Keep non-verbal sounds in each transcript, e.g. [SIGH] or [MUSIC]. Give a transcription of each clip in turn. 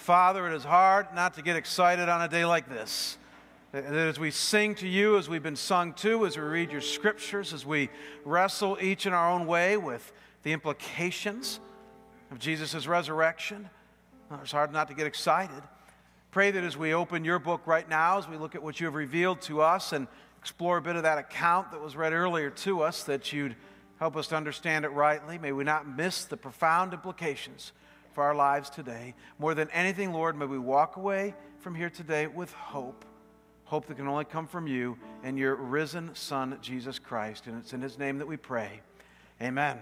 Father, it is hard not to get excited on a day like this. As we sing to you, as we've been sung to, as we read your scriptures, as we wrestle each in our own way with the implications of Jesus' resurrection, it's hard not to get excited. Pray that as we open your book right now, as we look at what you have revealed to us and explore a bit of that account that was read earlier to us, that you'd help us to understand it rightly. May we not miss the profound implications for our lives today. More than anything, Lord, may we walk away from here today with hope hope that can only come from you and your risen Son, Jesus Christ. And it's in his name that we pray. Amen.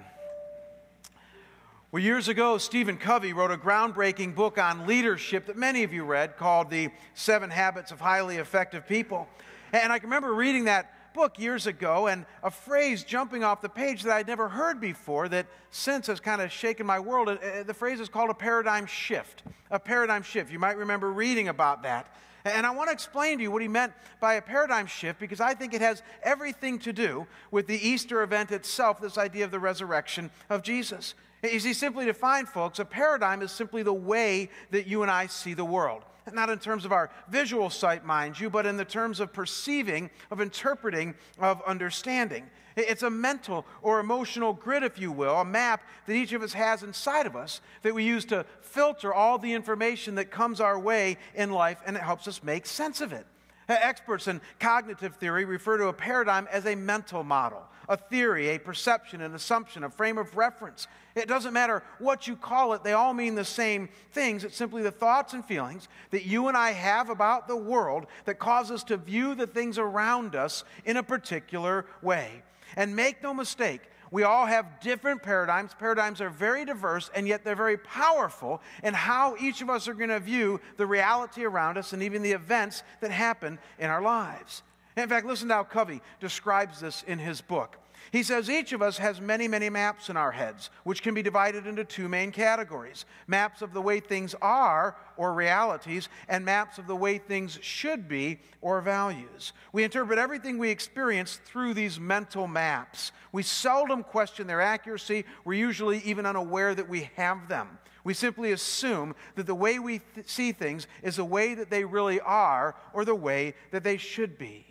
Well, years ago, Stephen Covey wrote a groundbreaking book on leadership that many of you read called The Seven Habits of Highly Effective People. And I can remember reading that book years ago and a phrase jumping off the page that I'd never heard before that since has kind of shaken my world. Uh, the phrase is called a paradigm shift. A paradigm shift. You might remember reading about that. And I want to explain to you what he meant by a paradigm shift because I think it has everything to do with the Easter event itself, this idea of the resurrection of Jesus. You see, simply defined, folks, a paradigm is simply the way that you and I see the world. Not in terms of our visual sight, mind you, but in the terms of perceiving, of interpreting, of understanding. It's a mental or emotional grid, if you will, a map that each of us has inside of us that we use to filter all the information that comes our way in life, and it helps us make sense of it. Experts in cognitive theory refer to a paradigm as a mental model, a theory, a perception, an assumption, a frame of reference. It doesn't matter what you call it, they all mean the same things. It's simply the thoughts and feelings that you and I have about the world that cause us to view the things around us in a particular way. And make no mistake, we all have different paradigms. Paradigms are very diverse, and yet they're very powerful in how each of us are going to view the reality around us and even the events that happen in our lives. In fact, listen to how Covey describes this in his book. He says each of us has many, many maps in our heads, which can be divided into two main categories maps of the way things are, or realities, and maps of the way things should be, or values. We interpret everything we experience through these mental maps. We seldom question their accuracy, we're usually even unaware that we have them. We simply assume that the way we th- see things is the way that they really are, or the way that they should be.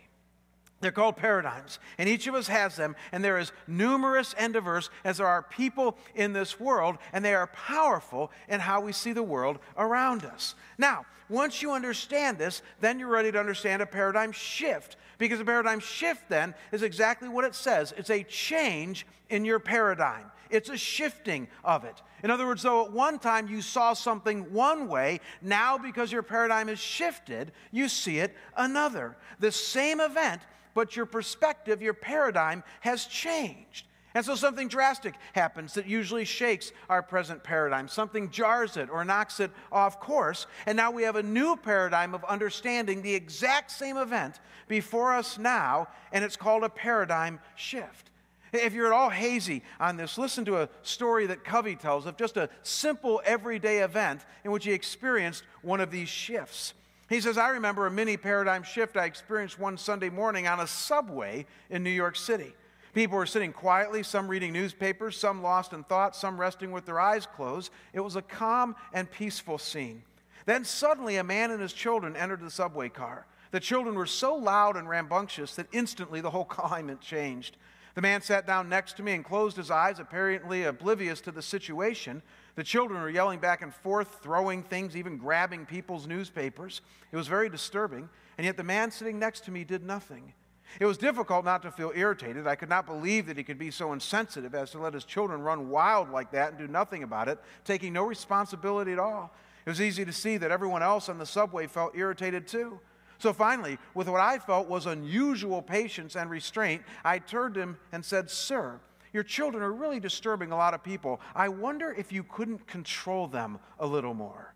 They're called paradigms, and each of us has them, and they're as numerous and diverse as there are people in this world, and they are powerful in how we see the world around us. Now, once you understand this, then you're ready to understand a paradigm shift, because a paradigm shift then is exactly what it says it's a change in your paradigm, it's a shifting of it. In other words, though at one time you saw something one way, now because your paradigm is shifted, you see it another. The same event but your perspective, your paradigm has changed. And so something drastic happens that usually shakes our present paradigm. Something jars it or knocks it off course. And now we have a new paradigm of understanding the exact same event before us now, and it's called a paradigm shift. If you're at all hazy on this, listen to a story that Covey tells of just a simple everyday event in which he experienced one of these shifts. He says, I remember a mini paradigm shift I experienced one Sunday morning on a subway in New York City. People were sitting quietly, some reading newspapers, some lost in thought, some resting with their eyes closed. It was a calm and peaceful scene. Then suddenly, a man and his children entered the subway car. The children were so loud and rambunctious that instantly the whole [LAUGHS] climate changed. The man sat down next to me and closed his eyes, apparently oblivious to the situation. The children were yelling back and forth, throwing things, even grabbing people's newspapers. It was very disturbing, and yet the man sitting next to me did nothing. It was difficult not to feel irritated. I could not believe that he could be so insensitive as to let his children run wild like that and do nothing about it, taking no responsibility at all. It was easy to see that everyone else on the subway felt irritated too. So finally, with what I felt was unusual patience and restraint, I turned to him and said, Sir, your children are really disturbing a lot of people. I wonder if you couldn't control them a little more.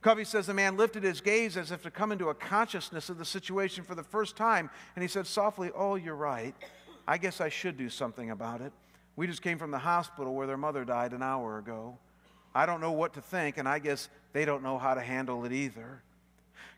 Covey says the man lifted his gaze as if to come into a consciousness of the situation for the first time, and he said softly, Oh, you're right. I guess I should do something about it. We just came from the hospital where their mother died an hour ago. I don't know what to think, and I guess they don't know how to handle it either.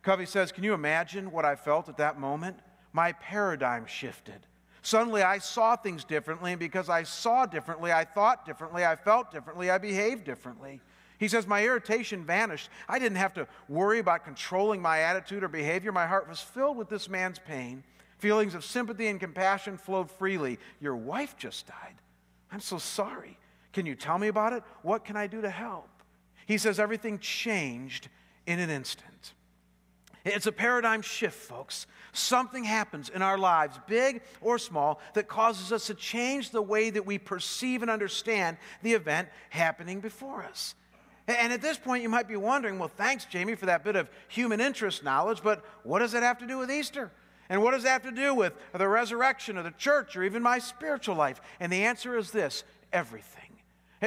Covey says, Can you imagine what I felt at that moment? My paradigm shifted. Suddenly I saw things differently, and because I saw differently, I thought differently, I felt differently, I behaved differently. He says, My irritation vanished. I didn't have to worry about controlling my attitude or behavior. My heart was filled with this man's pain. Feelings of sympathy and compassion flowed freely. Your wife just died. I'm so sorry. Can you tell me about it? What can I do to help? He says, Everything changed in an instant. It's a paradigm shift, folks. Something happens in our lives, big or small, that causes us to change the way that we perceive and understand the event happening before us. And at this point, you might be wondering, well, thanks, Jamie, for that bit of human interest knowledge, but what does it have to do with Easter? And what does that have to do with the resurrection of the church or even my spiritual life? And the answer is this everything.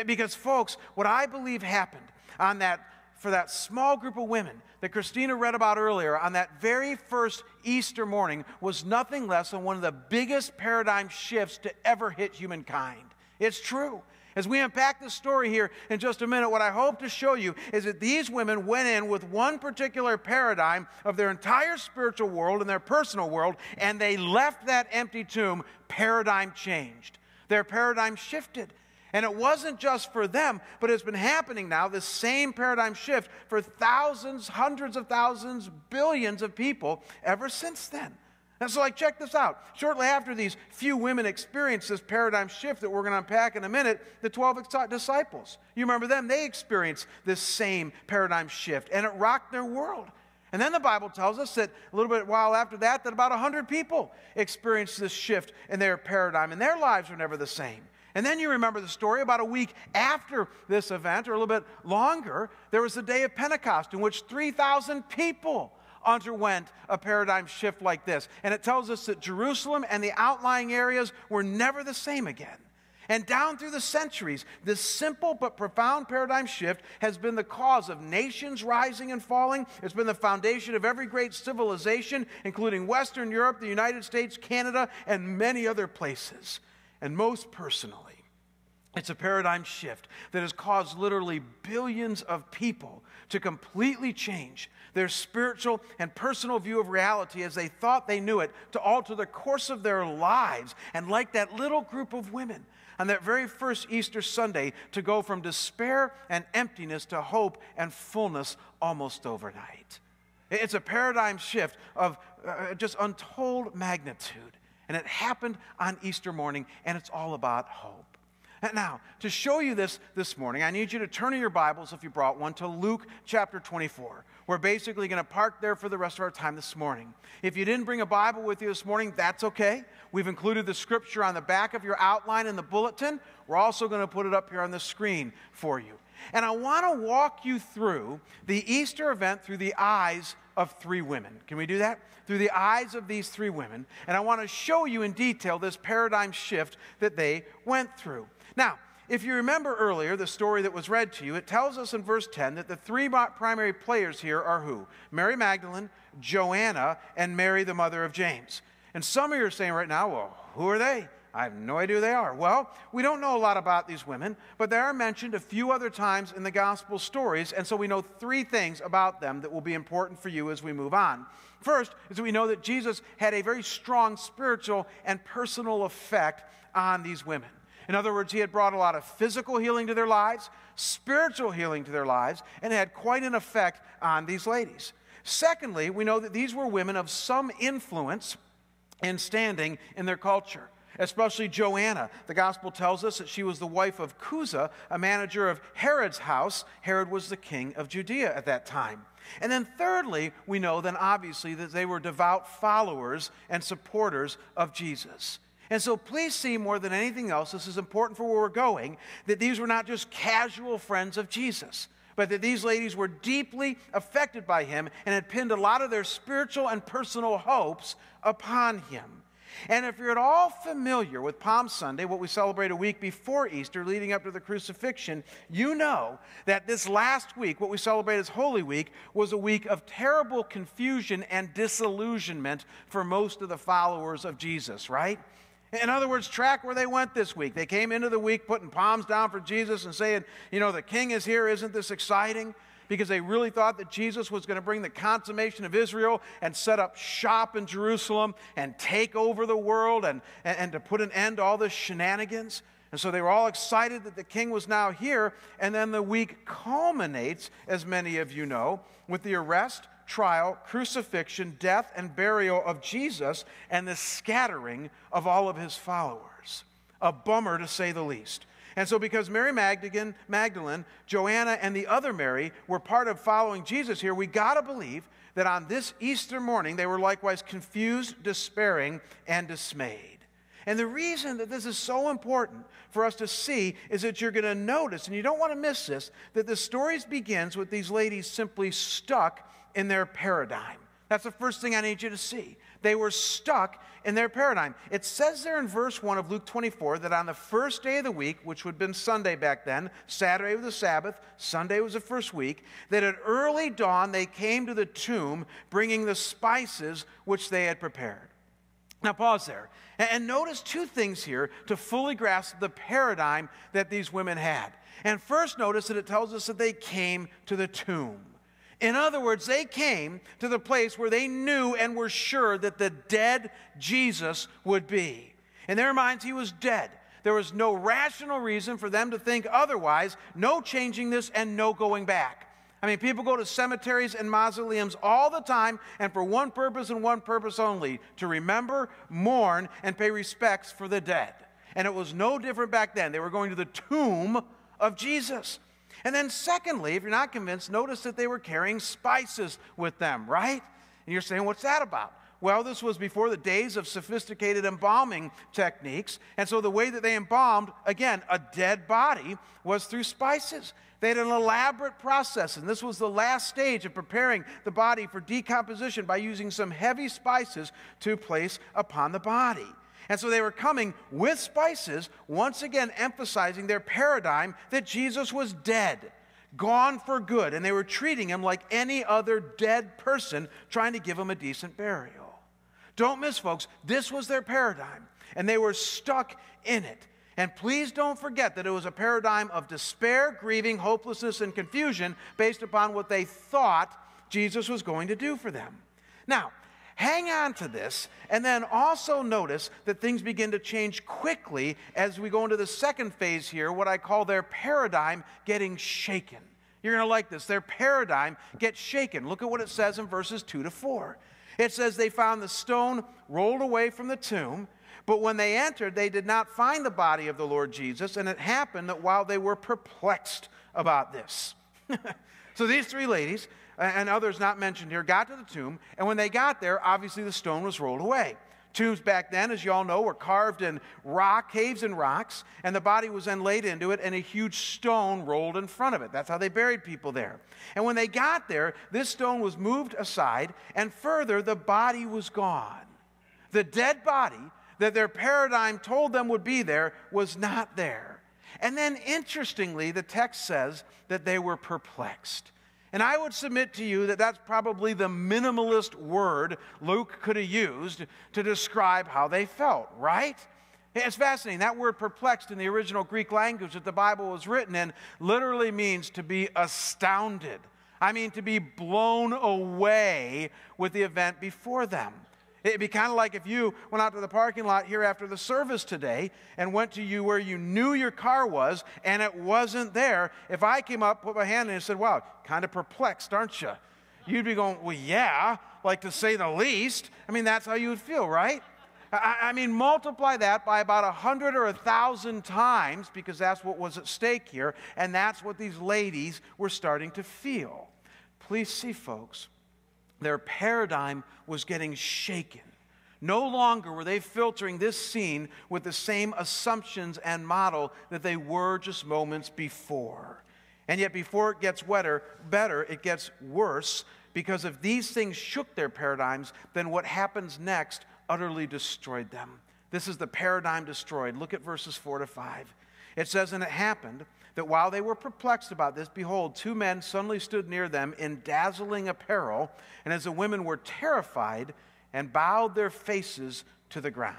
Because, folks, what I believe happened on that, for that small group of women that Christina read about earlier on that very first Easter morning was nothing less than one of the biggest paradigm shifts to ever hit humankind. It's true. As we unpack the story here in just a minute, what I hope to show you is that these women went in with one particular paradigm of their entire spiritual world and their personal world, and they left that empty tomb paradigm changed. Their paradigm shifted. And it wasn't just for them, but it's been happening now, this same paradigm shift for thousands, hundreds of thousands, billions of people ever since then. And so, like, check this out. Shortly after these few women experienced this paradigm shift that we're going to unpack in a minute, the 12 disciples, you remember them? They experienced this same paradigm shift, and it rocked their world. And then the Bible tells us that a little bit while after that, that about 100 people experienced this shift in their paradigm, and their lives were never the same. And then you remember the story about a week after this event, or a little bit longer, there was the day of Pentecost in which 3,000 people underwent a paradigm shift like this. And it tells us that Jerusalem and the outlying areas were never the same again. And down through the centuries, this simple but profound paradigm shift has been the cause of nations rising and falling. It's been the foundation of every great civilization, including Western Europe, the United States, Canada, and many other places. And most personally, it's a paradigm shift that has caused literally billions of people to completely change their spiritual and personal view of reality as they thought they knew it, to alter the course of their lives. And like that little group of women on that very first Easter Sunday, to go from despair and emptiness to hope and fullness almost overnight. It's a paradigm shift of uh, just untold magnitude. And it happened on Easter morning, and it's all about hope. And Now, to show you this this morning, I need you to turn in your Bibles, if you brought one, to Luke chapter 24. We're basically going to park there for the rest of our time this morning. If you didn't bring a Bible with you this morning, that's okay. We've included the scripture on the back of your outline in the bulletin. We're also going to put it up here on the screen for you. And I want to walk you through the Easter event through the eyes of three women. Can we do that? Through the eyes of these three women. And I want to show you in detail this paradigm shift that they went through. Now, if you remember earlier the story that was read to you, it tells us in verse 10 that the three primary players here are who? Mary Magdalene, Joanna, and Mary, the mother of James. And some of you are saying right now, well, who are they? I have no idea who they are. Well, we don't know a lot about these women, but they are mentioned a few other times in the gospel stories, and so we know three things about them that will be important for you as we move on. First is that we know that Jesus had a very strong spiritual and personal effect on these women. In other words, he had brought a lot of physical healing to their lives, spiritual healing to their lives, and had quite an effect on these ladies. Secondly, we know that these were women of some influence and standing in their culture especially Joanna. The gospel tells us that she was the wife of Chuza, a manager of Herod's house. Herod was the king of Judea at that time. And then, thirdly, we know then obviously that they were devout followers and supporters of Jesus. And so please see more than anything else, this is important for where we're going, that these were not just casual friends of Jesus, but that these ladies were deeply affected by him and had pinned a lot of their spiritual and personal hopes upon him. And if you're at all familiar with Palm Sunday, what we celebrate a week before Easter, leading up to the crucifixion, you know that this last week, what we celebrate as Holy Week, was a week of terrible confusion and disillusionment for most of the followers of Jesus, right? In other words, track where they went this week. They came into the week putting palms down for Jesus and saying, you know, the king is here. Isn't this exciting? Because they really thought that Jesus was going to bring the consummation of Israel and set up shop in Jerusalem and take over the world and, and, and to put an end to all the shenanigans. And so they were all excited that the king was now here. And then the week culminates, as many of you know, with the arrest, trial, crucifixion, death, and burial of Jesus and the scattering of all of his followers. A bummer to say the least. And so, because Mary Magdalene, Magdalene, Joanna, and the other Mary were part of following Jesus here, we got to believe that on this Easter morning they were likewise confused, despairing, and dismayed. And the reason that this is so important for us to see is that you're going to notice, and you don't want to miss this, that the story begins with these ladies simply stuck in their paradigm. That's the first thing I need you to see. They were stuck in their paradigm. It says there in verse 1 of Luke 24 that on the first day of the week, which would have been Sunday back then, Saturday was the Sabbath, Sunday was the first week, that at early dawn they came to the tomb bringing the spices which they had prepared. Now, pause there. And notice two things here to fully grasp the paradigm that these women had. And first, notice that it tells us that they came to the tomb. In other words, they came to the place where they knew and were sure that the dead Jesus would be. In their minds, he was dead. There was no rational reason for them to think otherwise, no changing this and no going back. I mean, people go to cemeteries and mausoleums all the time, and for one purpose and one purpose only to remember, mourn, and pay respects for the dead. And it was no different back then. They were going to the tomb of Jesus. And then, secondly, if you're not convinced, notice that they were carrying spices with them, right? And you're saying, what's that about? Well, this was before the days of sophisticated embalming techniques. And so the way that they embalmed, again, a dead body was through spices. They had an elaborate process, and this was the last stage of preparing the body for decomposition by using some heavy spices to place upon the body. And so they were coming with spices, once again emphasizing their paradigm that Jesus was dead, gone for good, and they were treating him like any other dead person, trying to give him a decent burial. Don't miss, folks, this was their paradigm, and they were stuck in it. And please don't forget that it was a paradigm of despair, grieving, hopelessness, and confusion based upon what they thought Jesus was going to do for them. Now, hang on to this, and then also notice that things begin to change quickly as we go into the second phase here, what I call their paradigm getting shaken. You're going to like this. Their paradigm gets shaken. Look at what it says in verses 2 to 4. It says, They found the stone rolled away from the tomb. But when they entered, they did not find the body of the Lord Jesus, and it happened that while they were perplexed about this. [LAUGHS] so these three ladies, and others not mentioned here, got to the tomb, and when they got there, obviously the stone was rolled away. Tombs back then, as you all know, were carved in rock, caves and rocks, and the body was then laid into it, and a huge stone rolled in front of it. That's how they buried people there. And when they got there, this stone was moved aside, and further, the body was gone. The dead body that their paradigm told them would be there was not there. And then, interestingly, the text says that they were perplexed. And I would submit to you that that's probably the minimalist word Luke could have used to describe how they felt, right? It's fascinating. That word perplexed in the original Greek language that the Bible was written in literally means to be astounded. I mean, to be blown away with the event before them. It'd be kind of like if you went out to the parking lot here after the service today and went to you where you knew your car was and it wasn't there. If I came up, put my hand in and said, Wow, kind of perplexed, aren't you? You'd be going, Well, yeah, like to say the least. I mean, that's how you would feel, right? I, I mean, multiply that by about a hundred or a thousand times because that's what was at stake here, and that's what these ladies were starting to feel. Please see, folks their paradigm was getting shaken. No longer were they filtering this scene with the same assumptions and model that they were just moments before. And yet, before it gets wetter, better, it gets worse because if these things shook their paradigms, then what happens next utterly destroyed them. This is the paradigm destroyed. Look at verses 4 to 5. It says, And it happened that while they were perplexed about this, behold, two men suddenly stood near them in dazzling apparel, and as the women were terrified and bowed their faces to the ground.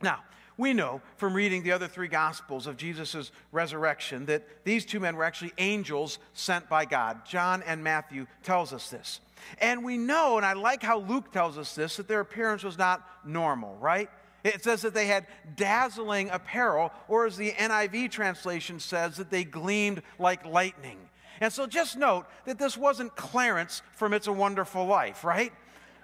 Now, we know from reading the other three gospels of Jesus' resurrection that these two men were actually angels sent by God. John and Matthew tells us this. And we know, and I like how Luke tells us this, that their appearance was not normal, right? It says that they had dazzling apparel, or as the NIV translation says, that they gleamed like lightning. And so just note that this wasn't Clarence from It's a Wonderful Life, right?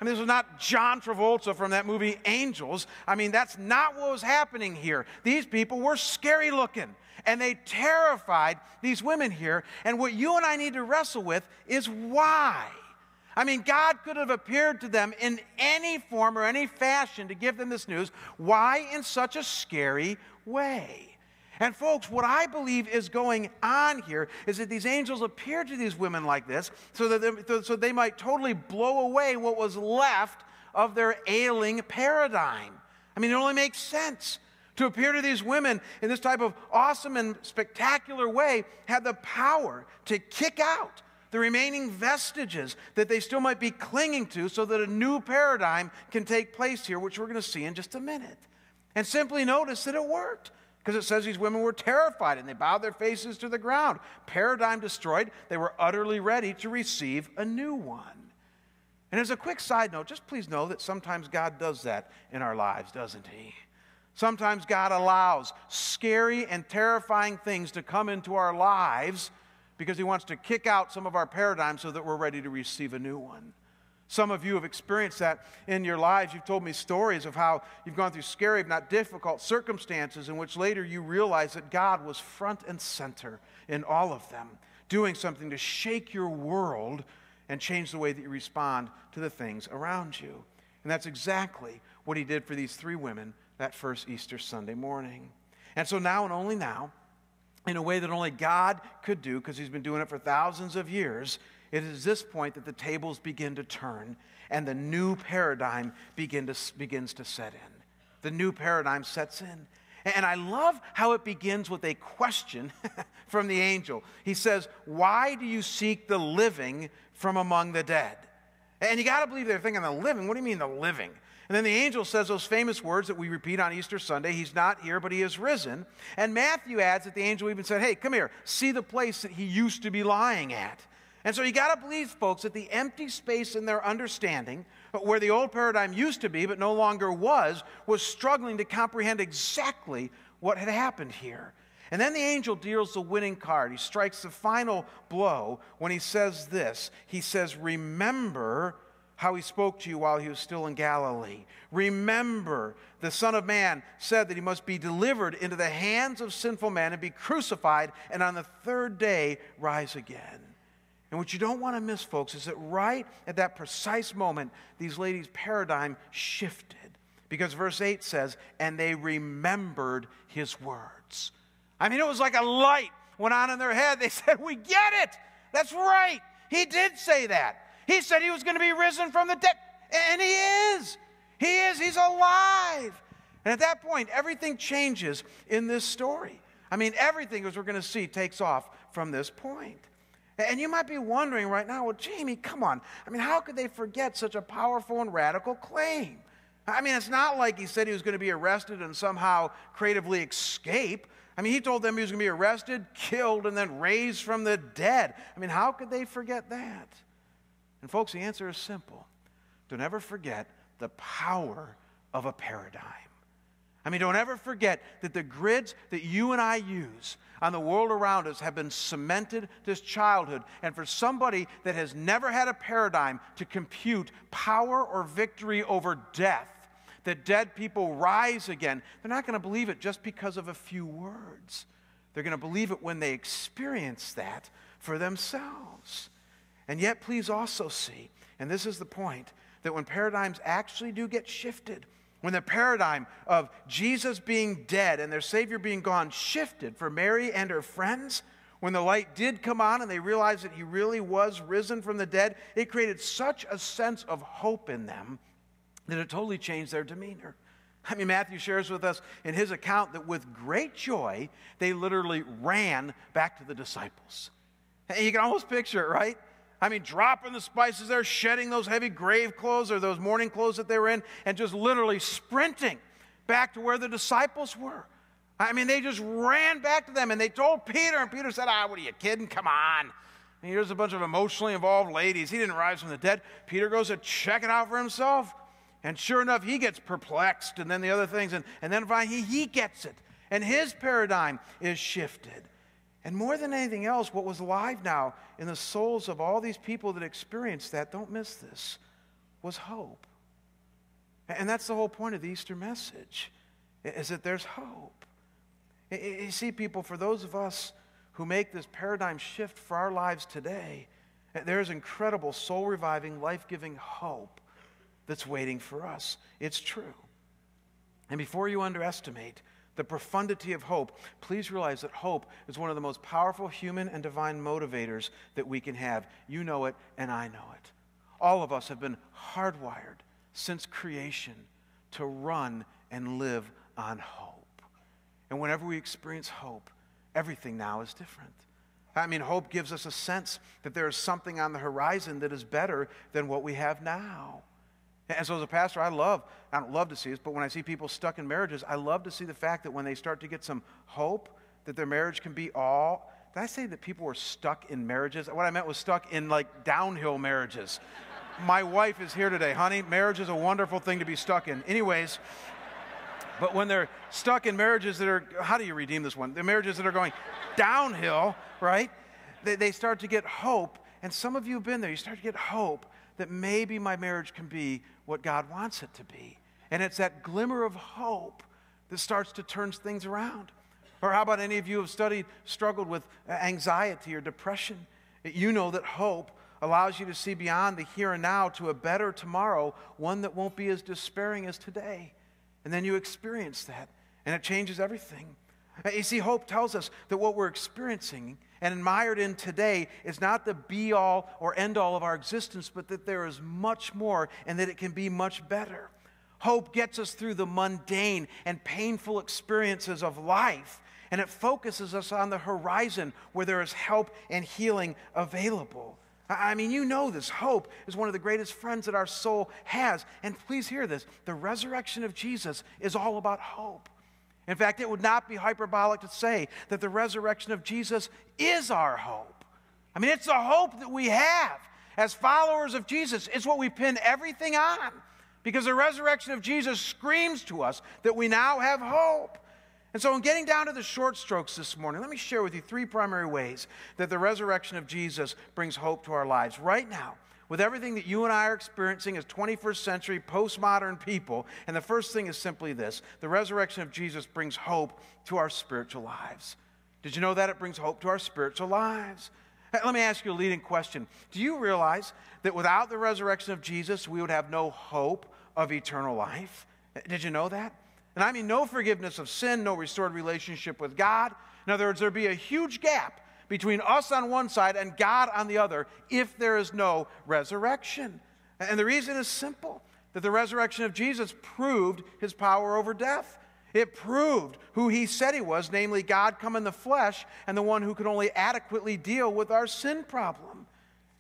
I mean, this was not John Travolta from that movie Angels. I mean, that's not what was happening here. These people were scary looking and they terrified these women here. And what you and I need to wrestle with is why. I mean, God could have appeared to them in any form or any fashion to give them this news. Why in such a scary way? And, folks, what I believe is going on here is that these angels appeared to these women like this so that they, so they might totally blow away what was left of their ailing paradigm. I mean, it only makes sense. To appear to these women in this type of awesome and spectacular way had the power to kick out the remaining vestiges that they still might be clinging to so that a new paradigm can take place here, which we're going to see in just a minute. And simply notice that it worked. Because it says these women were terrified and they bowed their faces to the ground. Paradigm destroyed, they were utterly ready to receive a new one. And as a quick side note, just please know that sometimes God does that in our lives, doesn't He? Sometimes God allows scary and terrifying things to come into our lives because He wants to kick out some of our paradigms so that we're ready to receive a new one. Some of you have experienced that in your lives. You've told me stories of how you've gone through scary, if not difficult, circumstances in which later you realize that God was front and center in all of them, doing something to shake your world and change the way that you respond to the things around you. And that's exactly what he did for these three women that first Easter Sunday morning. And so now and only now, in a way that only God could do, because he's been doing it for thousands of years, it is this point that the tables begin to turn and the new paradigm begin to, begins to set in. The new paradigm sets in. And I love how it begins with a question [LAUGHS] from the angel. He says, Why do you seek the living from among the dead? And you got to believe they're thinking the living. What do you mean the living? And then the angel says those famous words that we repeat on Easter Sunday He's not here, but he is risen. And Matthew adds that the angel even said, Hey, come here, see the place that he used to be lying at. And so you got to believe, folks, that the empty space in their understanding, uh, where the old paradigm used to be but no longer was, was struggling to comprehend exactly what had happened here. And then the angel deals the winning card. He strikes the final blow when he says this He says, Remember how he spoke to you while he was still in Galilee. Remember, the Son of Man said that he must be delivered into the hands of sinful men and be crucified, and on the third day rise again. And what you don't want to miss, folks, is that right at that precise moment, these ladies' paradigm shifted. Because verse 8 says, and they remembered his words. I mean, it was like a light went on in their head. They [LAUGHS] said, We get it. That's right. He did say that. He said he was going to be risen from the dead. And he is. He is. He's alive. And at that point, everything changes in this story. I mean, everything, as we're going to see, takes off from this point. And you might be wondering right now, well, Jamie, come on. I mean, how could they forget such a powerful and radical claim? I mean, it's not like he said he was going to be arrested and somehow creatively escape. I mean, he told them he was going to be arrested, killed, and then raised from the dead. I mean, how could they forget that? And, folks, the answer is simple don't ever forget the power of a paradigm. I mean, don't ever forget that the grids that you and I use on the world around us have been cemented this childhood. And for somebody that has never had a paradigm to compute power or victory over death, that dead people rise again, they're not going to believe it just because of a few words. They're going to believe it when they experience that for themselves. And yet, please also see, and this is the point, that when paradigms actually do get shifted, when the paradigm of Jesus being dead and their Savior being gone shifted for Mary and her friends, when the light did come on and they realized that he really was risen from the dead, it created such a sense of hope in them that it totally changed their demeanor. I mean, Matthew shares with us in his account that with great joy, they literally ran back to the disciples. And you can almost picture it, right? I mean, dropping the spices there, shedding those heavy grave clothes or those mourning clothes that they were in, and just literally sprinting back to where the disciples were. I mean, they just ran back to them and they told Peter, and Peter said, Ah, what are you kidding? Come on. And here's a bunch of emotionally involved ladies. He didn't rise from the dead. Peter goes to check it out for himself. And sure enough, he gets perplexed, and then the other things, and, and then finally he, he gets it. And his paradigm is shifted. And more than anything else, what was alive now in the souls of all these people that experienced that, don't miss this, was hope. And that's the whole point of the Easter message, is that there's hope. You see, people, for those of us who make this paradigm shift for our lives today, there's incredible soul reviving, life giving hope that's waiting for us. It's true. And before you underestimate the profundity of hope, please realize that hope is one of the most powerful human and divine motivators that we can have. You know it, and I know it. All of us have been hardwired since creation to run and live on hope. And whenever we experience hope, everything now is different. I mean, hope gives us a sense that there is something on the horizon that is better than what we have now. And so, as a pastor, I love, I don't love to see this, but when I see people stuck in marriages, I love to see the fact that when they start to get some hope, that their marriage can be all. Did I say that people were stuck in marriages? What I meant was stuck in like downhill marriages. [LAUGHS] My wife is here today, honey. Marriage is a wonderful thing to be stuck in. Anyways, but when they're stuck in marriages that are, how do you redeem this one? The marriages that are going downhill, right? They, they start to get hope. And some of you have been there. You start to get hope that maybe my marriage can be what God wants it to be. And it's that glimmer of hope that starts to turn things around. Or how about any of you who have studied, struggled with anxiety or depression? You know that hope allows you to see beyond the here and now to a better tomorrow, one that won't be as despairing as today. And then you experience that, and it changes everything. You see, hope tells us that what we're experiencing and admired in today is not the be all or end all of our existence, but that there is much more and that it can be much better. Hope gets us through the mundane and painful experiences of life, and it focuses us on the horizon where there is help and healing available. I mean, you know this. Hope is one of the greatest friends that our soul has. And please hear this the resurrection of Jesus is all about hope. In fact, it would not be hyperbolic to say that the resurrection of Jesus is our hope. I mean, it's the hope that we have as followers of Jesus. It's what we pin everything on because the resurrection of Jesus screams to us that we now have hope. And so, in getting down to the short strokes this morning, let me share with you three primary ways that the resurrection of Jesus brings hope to our lives. Right now, with everything that you and I are experiencing as 21st century postmodern people, and the first thing is simply this the resurrection of Jesus brings hope to our spiritual lives. Did you know that? It brings hope to our spiritual lives. Let me ask you a leading question. Do you realize that without the resurrection of Jesus, we would have no hope of eternal life? Did you know that? And I mean no forgiveness of sin, no restored relationship with God. In other words, there'd be a huge gap between us on one side and God on the other if there is no resurrection. And the reason is simple that the resurrection of Jesus proved his power over death. It proved who he said he was, namely God come in the flesh and the one who could only adequately deal with our sin problem.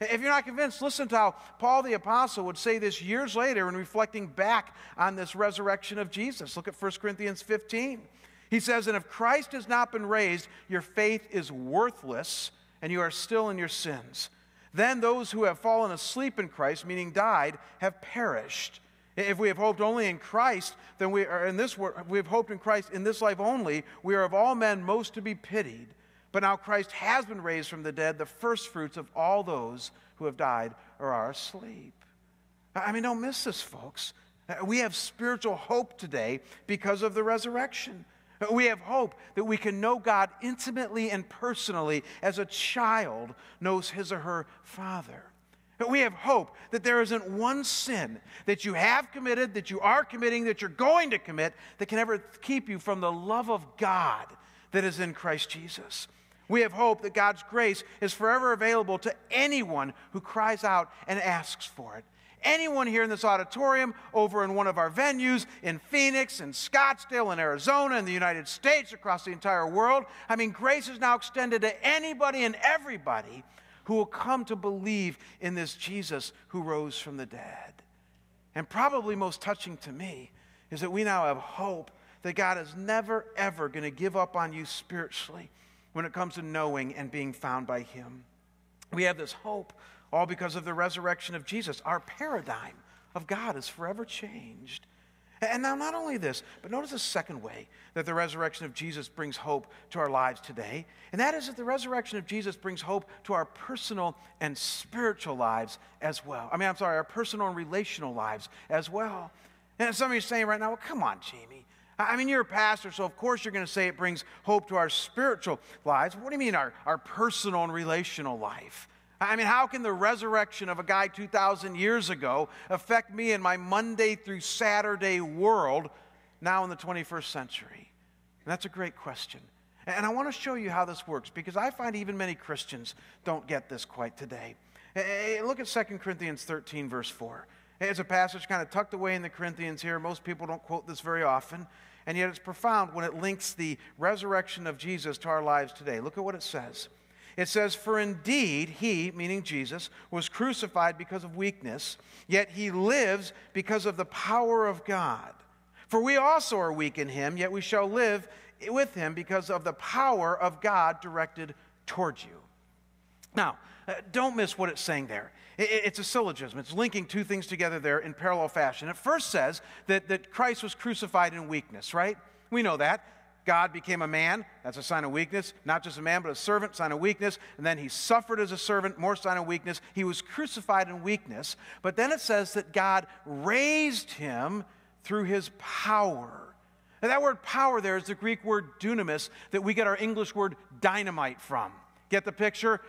If you're not convinced, listen to how Paul the Apostle would say this years later in reflecting back on this resurrection of Jesus. Look at 1 Corinthians 15. He says, And if Christ has not been raised, your faith is worthless and you are still in your sins. Then those who have fallen asleep in Christ, meaning died, have perished. If we have hoped only in Christ, then we are in this we have hoped in Christ in this life only, we are of all men most to be pitied. But now Christ has been raised from the dead, the firstfruits of all those who have died or are asleep. I mean, don't miss this, folks. Uh, we have spiritual hope today because of the resurrection. We have hope that we can know God intimately and personally as a child knows his or her father. We have hope that there isn't one sin that you have committed, that you are committing, that you're going to commit that can ever keep you from the love of God that is in Christ Jesus. We have hope that God's grace is forever available to anyone who cries out and asks for it. Anyone here in this auditorium, over in one of our venues, in Phoenix, in Scottsdale, in Arizona, in the United States, across the entire world. I mean, grace is now extended to anybody and everybody who will come to believe in this Jesus who rose from the dead. And probably most touching to me is that we now have hope that God is never, ever going to give up on you spiritually when it comes to knowing and being found by Him. We have this hope all because of the resurrection of Jesus. Our paradigm of God is forever changed. And now, not only this, but notice the second way that the resurrection of Jesus brings hope to our lives today. And that is that the resurrection of Jesus brings hope to our personal and spiritual lives as well. I mean, I'm sorry, our personal and relational lives as well. And some of you are saying right now, well, come on, Jamie. I mean, you're a pastor, so of course you're going to say it brings hope to our spiritual lives. What do you mean, our, our personal and relational life? I mean, how can the resurrection of a guy 2,000 years ago affect me in my Monday through Saturday world now in the 21st century? And that's a great question. And I want to show you how this works because I find even many Christians don't get this quite today. Look at 2 Corinthians 13, verse 4. It's a passage kind of tucked away in the Corinthians here. Most people don't quote this very often. And yet it's profound when it links the resurrection of Jesus to our lives today. Look at what it says. It says, For indeed he, meaning Jesus, was crucified because of weakness, yet he lives because of the power of God. For we also are weak in him, yet we shall live with him because of the power of God directed towards you. Now, uh, don't miss what it's saying there. It's a syllogism. It's linking two things together there in parallel fashion. It first says that, that Christ was crucified in weakness, right? We know that. God became a man. That's a sign of weakness. Not just a man, but a servant, sign of weakness. And then he suffered as a servant, more sign of weakness. He was crucified in weakness. But then it says that God raised him through his power. And that word power there is the Greek word dunamis that we get our English word dynamite from. Get the picture?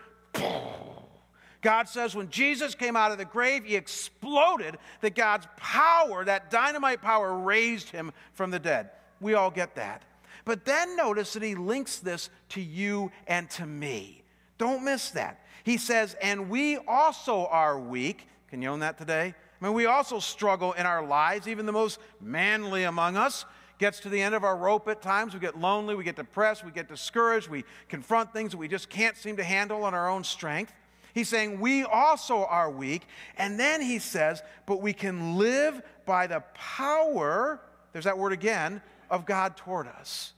God says when Jesus came out of the grave, he exploded, that God's power, that dynamite power, raised him from the dead. We all get that. But then notice that he links this to you and to me. Don't miss that. He says, and we also are weak. Can you own that today? I mean, we also struggle in our lives, even the most manly among us gets to the end of our rope at times. We get lonely, we get depressed, we get discouraged, we confront things that we just can't seem to handle on our own strength. He's saying we also are weak. And then he says, but we can live by the power, there's that word again, of God toward us.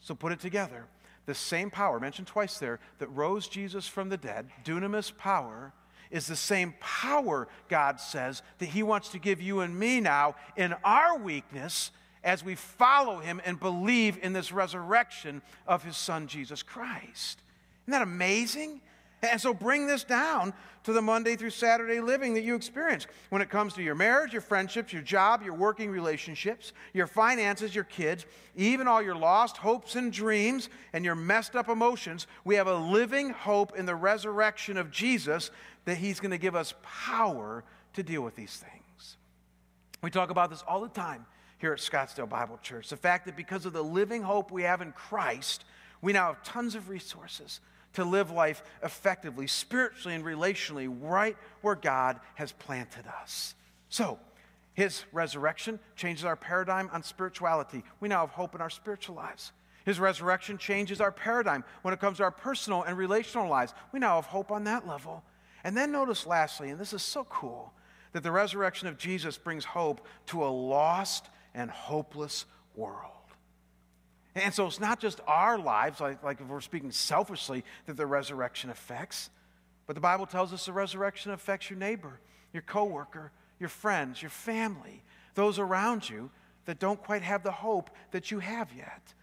So put it together. The same power, mentioned twice there, that rose Jesus from the dead, dunamis power, is the same power, God says, that He wants to give you and me now in our weakness as we follow Him and believe in this resurrection of His Son, Jesus Christ. Isn't that amazing? And so bring this down to the Monday through Saturday living that you experience when it comes to your marriage, your friendships, your job, your working relationships, your finances, your kids, even all your lost hopes and dreams and your messed up emotions. We have a living hope in the resurrection of Jesus that He's going to give us power to deal with these things. We talk about this all the time here at Scottsdale Bible Church. The fact that because of the living hope we have in Christ, we now have tons of resources to live life effectively, spiritually and relationally, right where God has planted us. So, his resurrection changes our paradigm on spirituality. We now have hope in our spiritual lives. His resurrection changes our paradigm when it comes to our personal and relational lives. We now have hope on that level. And then notice, lastly, and this is so cool, that the resurrection of Jesus brings hope to a lost and hopeless world. And so it's not just our lives, like, like if we're speaking selfishly, that the resurrection affects, but the Bible tells us the resurrection affects your neighbor, your coworker, your friends, your family, those around you that don't quite have the hope that you have yet.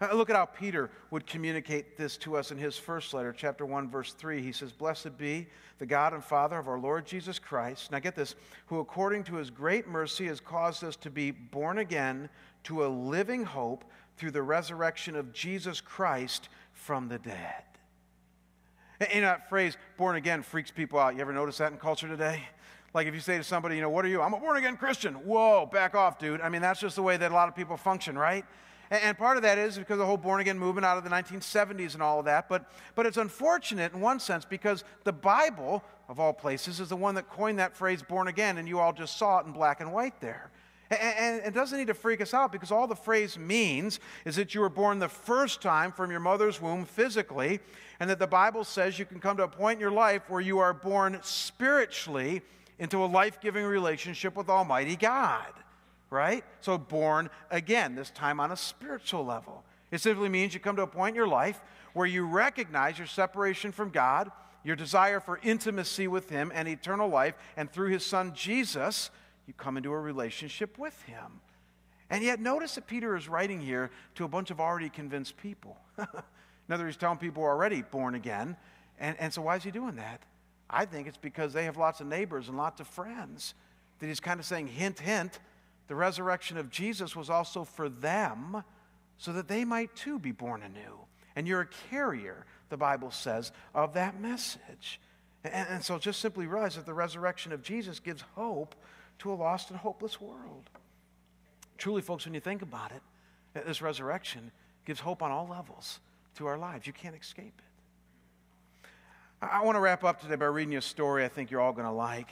Uh, look at how Peter would communicate this to us in his first letter, chapter 1, verse 3. He says, Blessed be the God and Father of our Lord Jesus Christ. Now get this, who according to his great mercy has caused us to be born again to a living hope through the resurrection of Jesus Christ from the dead. And that phrase, born again, freaks people out. You ever notice that in culture today? Like if you say to somebody, you know, what are you? I'm a born again Christian. Whoa, back off, dude. I mean, that's just the way that a lot of people function, right? And part of that is because of the whole born again movement out of the 1970s and all of that. But, but it's unfortunate in one sense because the Bible, of all places, is the one that coined that phrase born again, and you all just saw it in black and white there. And it doesn't need to freak us out because all the phrase means is that you were born the first time from your mother's womb physically, and that the Bible says you can come to a point in your life where you are born spiritually into a life giving relationship with Almighty God, right? So, born again, this time on a spiritual level. It simply means you come to a point in your life where you recognize your separation from God, your desire for intimacy with Him and eternal life, and through His Son Jesus you come into a relationship with him. And yet, notice that Peter is writing here to a bunch of already convinced people. [LAUGHS] In other words, telling people already born again. And, and so, why is he doing that? I think it's because they have lots of neighbors and lots of friends. That he's kind of saying, hint, hint, the resurrection of Jesus was also for them so that they might too be born anew. And you're a carrier, the Bible says, of that message. And, and so just simply realize that the resurrection of Jesus gives hope to a lost and hopeless world. Truly, folks, when you think about it, this resurrection gives hope on all levels to our lives. You can't escape it. I want to wrap up today by reading you a story I think you're all going to like.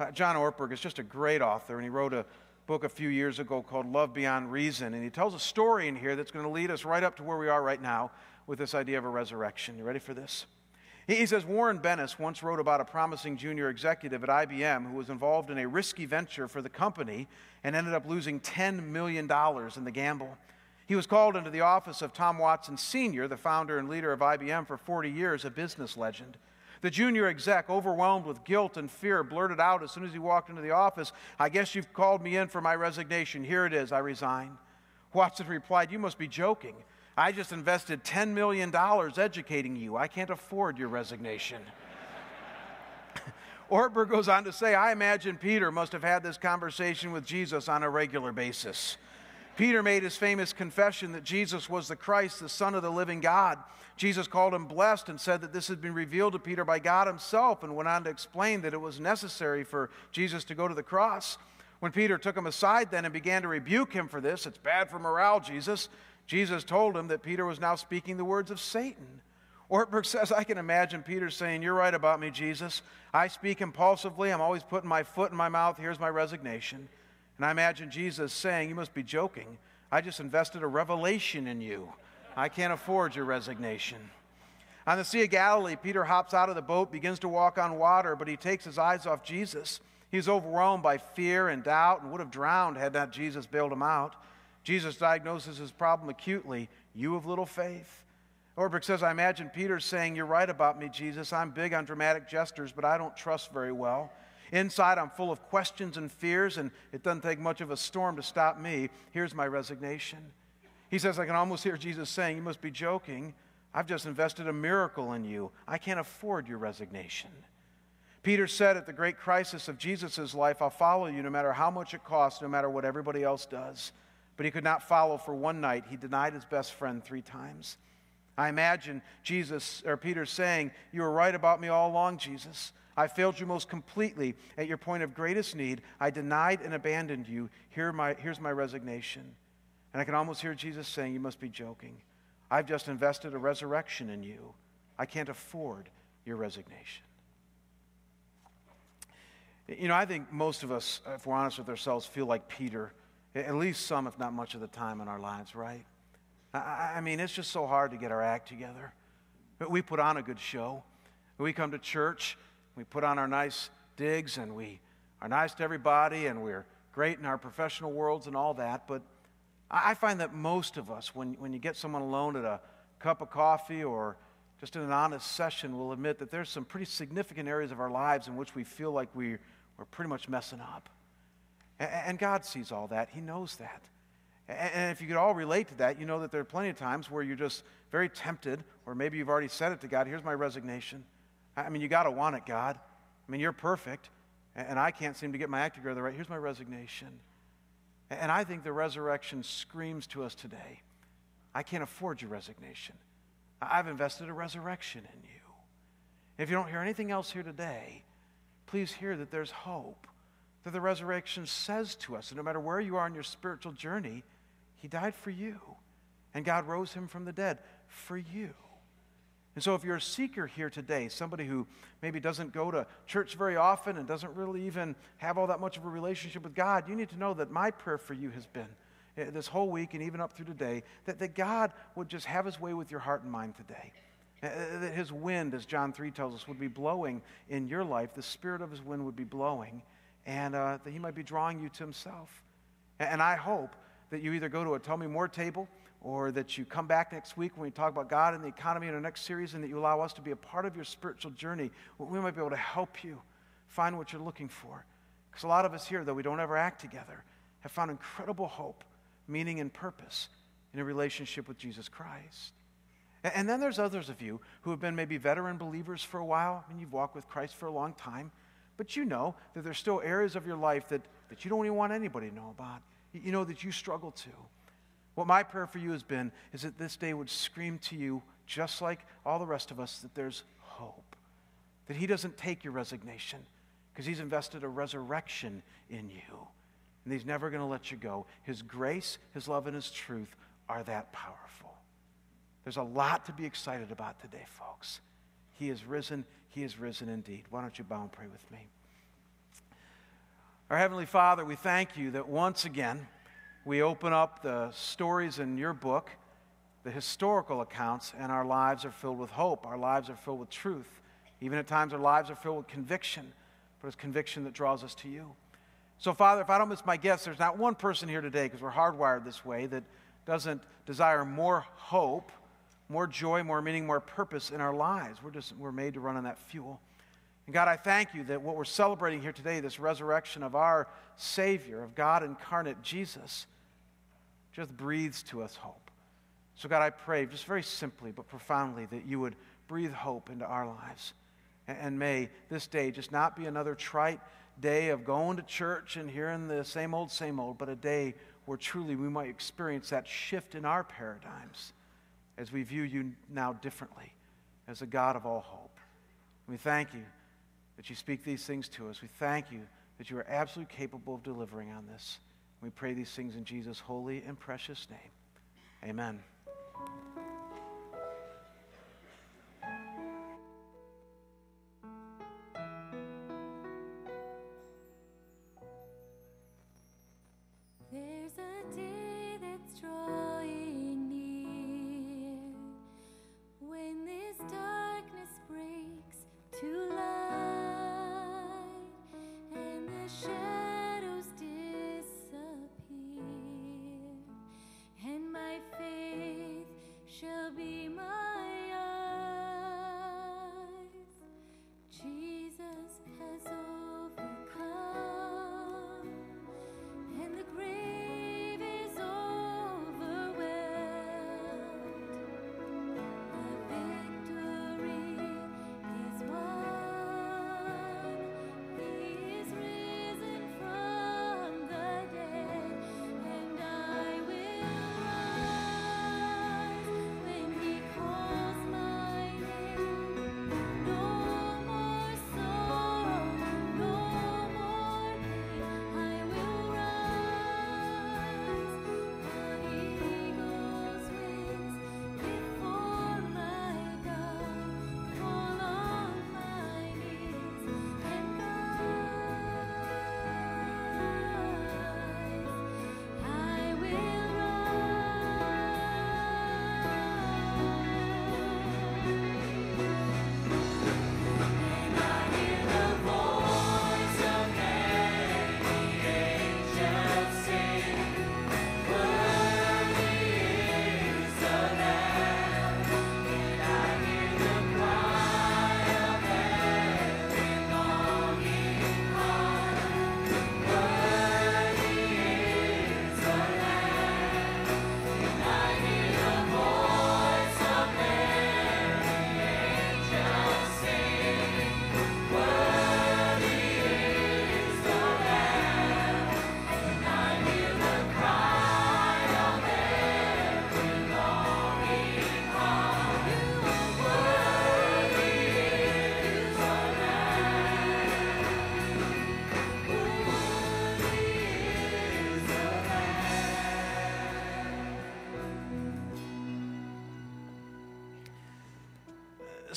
Uh, John Ortberg is just a great author, and he wrote a book a few years ago called Love Beyond Reason. And he tells a story in here that's going to lead us right up to where we are right now with this idea of a resurrection. You ready for this? He says Warren Bennis once wrote about a promising junior executive at IBM who was involved in a risky venture for the company and ended up losing $10 million in the gamble. He was called into the office of Tom Watson Sr., the founder and leader of IBM for 40 years, a business legend. The junior exec, overwhelmed with guilt and fear, blurted out as soon as he walked into the office, I guess you've called me in for my resignation. Here it is, I resign. Watson replied, You must be joking. I just invested $10 million educating you. I can't afford your resignation. [LAUGHS] Ortberg goes on to say, I imagine Peter must have had this conversation with Jesus on a regular basis. Peter made his famous confession that Jesus was the Christ, the Son of the living God. Jesus called him blessed and said that this had been revealed to Peter by God himself and went on to explain that it was necessary for Jesus to go to the cross. When Peter took him aside then and began to rebuke him for this, it's bad for morale, Jesus. Jesus told him that Peter was now speaking the words of Satan. Ortberg [LAUGHS] says, I can imagine Peter saying, You're right about me, Jesus. I speak impulsively. I'm always putting my foot in my mouth. Here's my resignation. And I imagine Jesus saying, You must be joking. I just invested a revelation in you. I can't afford your resignation. On the Sea of Galilee, Peter hops out of the boat, begins to walk on water, but he takes his eyes off Jesus. He's overwhelmed by fear and doubt and would have drowned had not Jesus bailed him out. Jesus diagnoses his problem acutely You of little faith. Ortberg says, I imagine Peter saying, You're right about me, Jesus. I'm big on dramatic gestures, but I don't trust very well. Inside, I'm full of questions and fears, and it doesn't take much of a storm to stop me. Here's my resignation. He says, I can almost hear Jesus saying, You must be joking. I've just invested a miracle in you. I can't afford your resignation. Peter said at the great crisis of Jesus' life, I'll follow you no matter how much it costs, no matter what everybody else does but he could not follow for one night. He denied his best friend three times. I imagine Jesus or Peter saying, You were right about me all along, Jesus. I failed you most completely at your point of greatest need. I denied and abandoned you. Here my, here's my resignation. And I can almost hear Jesus saying, You must be joking. I've just invested a resurrection in you. I can't afford your resignation. You know, I think most of us, if we're honest with ourselves, feel like Peter at least some, if not much of the time in our lives, right? I, I mean, it's just so hard to get our act together. But we put on a good show. We come to church, we put on our nice digs, and we are nice to everybody, and we're great in our professional worlds and all that. But I find that most of us, when, when you get someone alone at a cup of coffee or just in an honest session, will admit that there's some pretty significant areas of our lives in which we feel like we, we're pretty much messing up. And God sees all that, He knows that. And if you could all relate to that, you know that there are plenty of times where you're just very tempted, or maybe you've already said it to God here's my resignation. I mean, you got to want it, God. I mean, you're perfect, and I can't seem to get my act together right. Here's my resignation. And I think the resurrection screams to us today I can't afford your resignation. I've invested a resurrection in you. If you don't hear anything else here today, please hear that there's hope that the resurrection says to us. And no matter where you are in your spiritual journey, He died for you. And God rose Him from the dead for you. And so, if you're a seeker here today, somebody who maybe doesn't go to church very often and doesn't really even have all that much of a relationship with God, you need to know that my prayer for you has been eh, this whole week and even up through today that, that God would just have his way with your heart and mind today. Eh, eh, that his wind, as John 3 tells us, would be blowing in your life. The spirit of his wind would be blowing and uh, that He might be drawing you to Himself. And I hope that you either go to a Tell Me More table or that you come back next week when we talk about God and the economy in our next series and that you allow us to be a part of your spiritual journey. We might be able to help you find what you're looking for Because a lot of us here, though we don't ever act together, have found incredible hope, meaning, and purpose in a relationship with Jesus Christ. And then there's others of you who have been maybe veteran believers for a while. I mean, you've walked with Christ for a long time, but you know that there's still areas of your life that, that you don't even want anybody to know about. You know that you struggle to. What my prayer for you has been is that this day would scream to you, just like all the rest of us, that there's hope. That He doesn't take your resignation because He's invested a resurrection in you. And He's never going to let you go. His grace, His love, and His truth are that powerful. There's a lot to be excited about today, folks. He is risen. He is risen indeed. Why don't you bow and pray with me? Our Heavenly Father, we thank you that once again we open up the stories in your book, the historical accounts, and our lives are filled with hope. Our lives are filled with truth. Even at times, our lives are filled with conviction, but it's conviction that draws us to you. So, Father, if I don't miss my guess, there's not one person here today, because we're hardwired this way, that doesn't desire more hope, more joy, more meaning, more purpose in our lives. We're just we're made to run on that fuel. And God, I thank you that what we're celebrating here today, this resurrection of our Savior, of God incarnate Jesus, just breathes to us hope. So, God, I pray just very simply but profoundly that you would breathe hope into our lives. And may this day just not be another trite day of going to church and hearing the same old, same old, but a day where truly we might experience that shift in our paradigms as we view you now differently as a God of all hope. We thank you that you speak these things to us. We thank you that you are absolutely capable of delivering on this. We pray these things in Jesus' holy and precious name. Amen. 是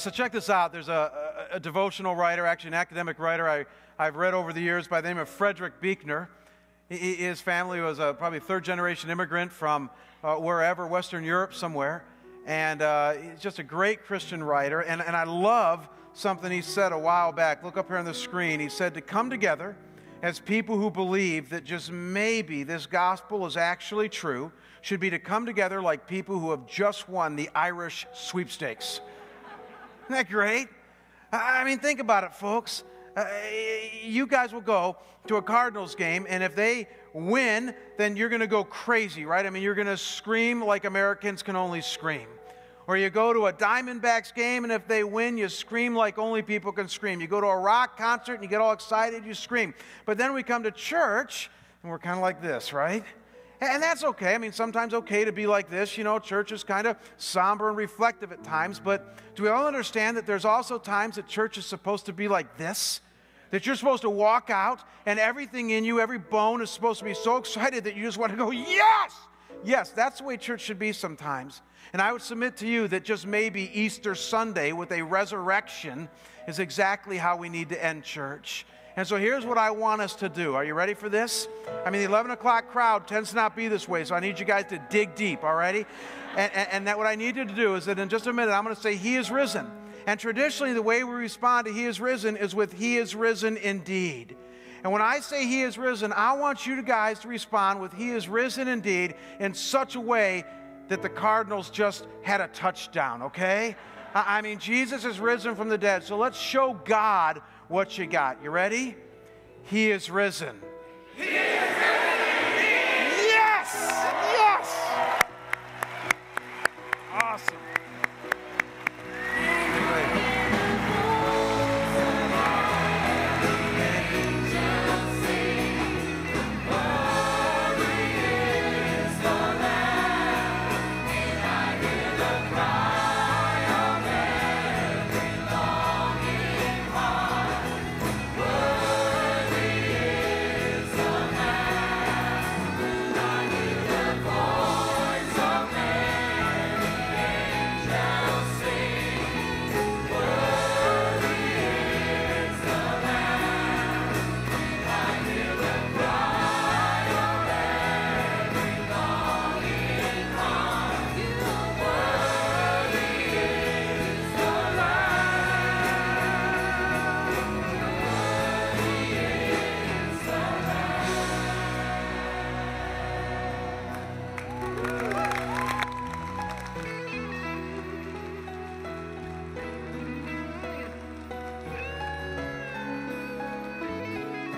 so check this out. There's a, a, a, devotional writer, actually an academic writer I, I've read over the years by the name of Frederick Buechner. He, his family was a probably third generation immigrant from uh, wherever, Western Europe somewhere. And uh, he's just a great Christian writer. And, and I love something he said a while back. Look up here on the screen. He said to come together as people who believe that just maybe this gospel is actually true should be to come together like people who have just won the Irish sweepstakes. Isn't that great? I mean, think about it, folks. Uh, you guys will go to a Cardinals game, and if they win, then you're going to go crazy, right? I mean, you're going to scream like Americans can only scream. Or you go to a Diamondbacks game, and if they win, you scream like only people can scream. You go to a rock concert, and you get all excited, you scream. But then we come to church, and we're kind of like this, right? And that's okay. I mean, sometimes okay to be like this. You know, church is kind of somber and reflective at times. But do we all understand that there's also times that church is supposed to be like this? That you're supposed to walk out and everything in you, every bone is supposed to be so excited that you just want to go, yes! Yes, that's the way church should be sometimes. And I would submit to you that just maybe Easter Sunday with a resurrection is exactly how we need to end church. And so here's what I want us to do. Are you ready for this? I mean, the 11 o'clock crowd tends to not be this way, so I need you guys to dig deep, all righty? And, and, and that what I need you to do is that in just a minute, I'm going to say, He is risen. And traditionally, the way we respond to He is risen is with He is risen indeed. And when I say He is risen, I want you guys to respond with He is risen indeed in such a way that the Cardinals just had a touchdown, okay? I mean, Jesus is risen from the dead. So let's show God what you got. You ready? He is risen. He is risen Yes! Yes! Awesome.